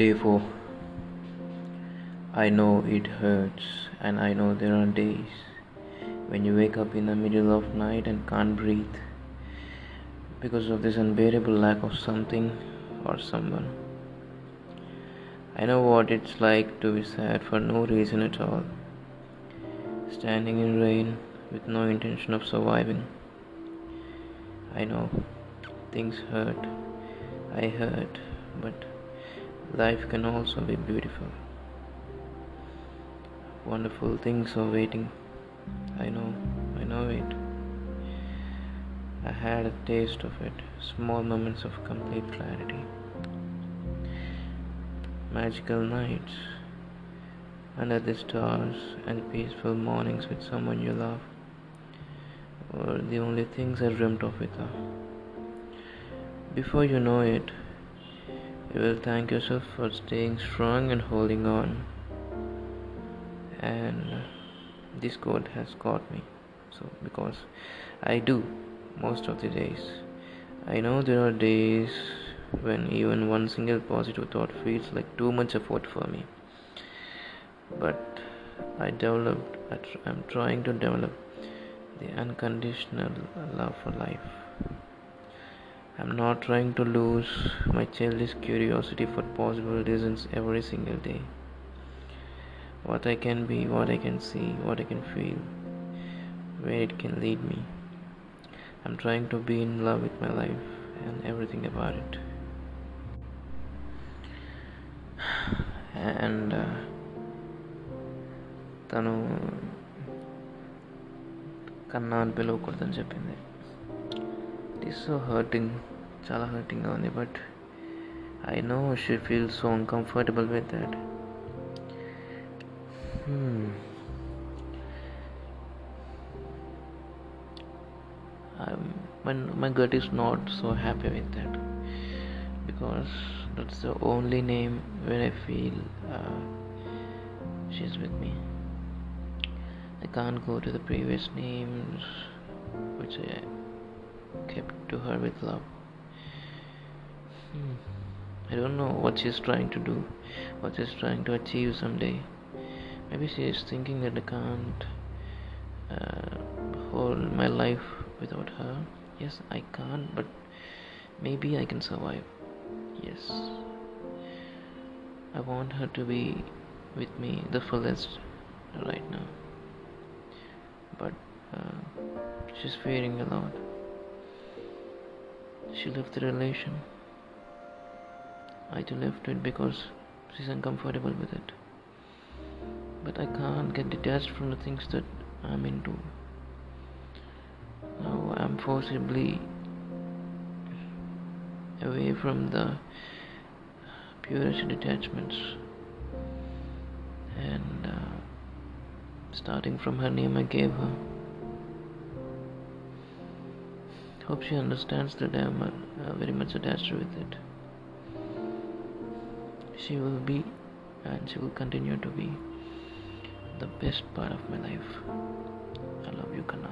Day 4 I know it hurts, and I know there are days when you wake up in the middle of night and can't breathe because of this unbearable lack of something or someone. I know what it's like to be sad for no reason at all, standing in rain with no intention of surviving. I know things hurt, I hurt, but life can also be beautiful. Wonderful things are waiting. I know, I know it. I had a taste of it, small moments of complete clarity. Magical nights under the stars and peaceful mornings with someone you love were the only things I dreamt of with her. Before you know it, you will thank yourself for staying strong and holding on. And this quote has caught me. So, because I do most of the days. I know there are days when even one single positive thought feels like too much effort for me. But I developed, I'm trying to develop the unconditional love for life. I'm not trying to lose my childish curiosity for possible reasons every single day. What I can be, what I can see, what I can feel, where it can lead me. I'm trying to be in love with my life and everything about it. And uh, తను కన్నా అని పిలవకూడదని చెప్పింది it is so hurting చాలా హర్టింగ్గా ఉంది but I know she feel so uncomfortable with that my, my gut is not so happy with that because that's the only name where I feel uh, she's with me. I can't go to the previous names which I kept to her with love. Hmm. I don't know what she's trying to do, what she's trying to achieve someday. Maybe she is thinking that I can't uh, hold my life without her. Yes, I can't, but maybe I can survive. Yes. I want her to be with me the fullest right now. But uh, she's fearing a lot. She left the relation. I too left it because she's uncomfortable with it. But I can't get detached from the things that I'm into. Now I'm forcibly away from the purest detachments and uh, starting from her name I gave her. Hope she understands that I am uh, very much attached with it. She will be and she will continue to be the best part of my life. I love you, Kanna.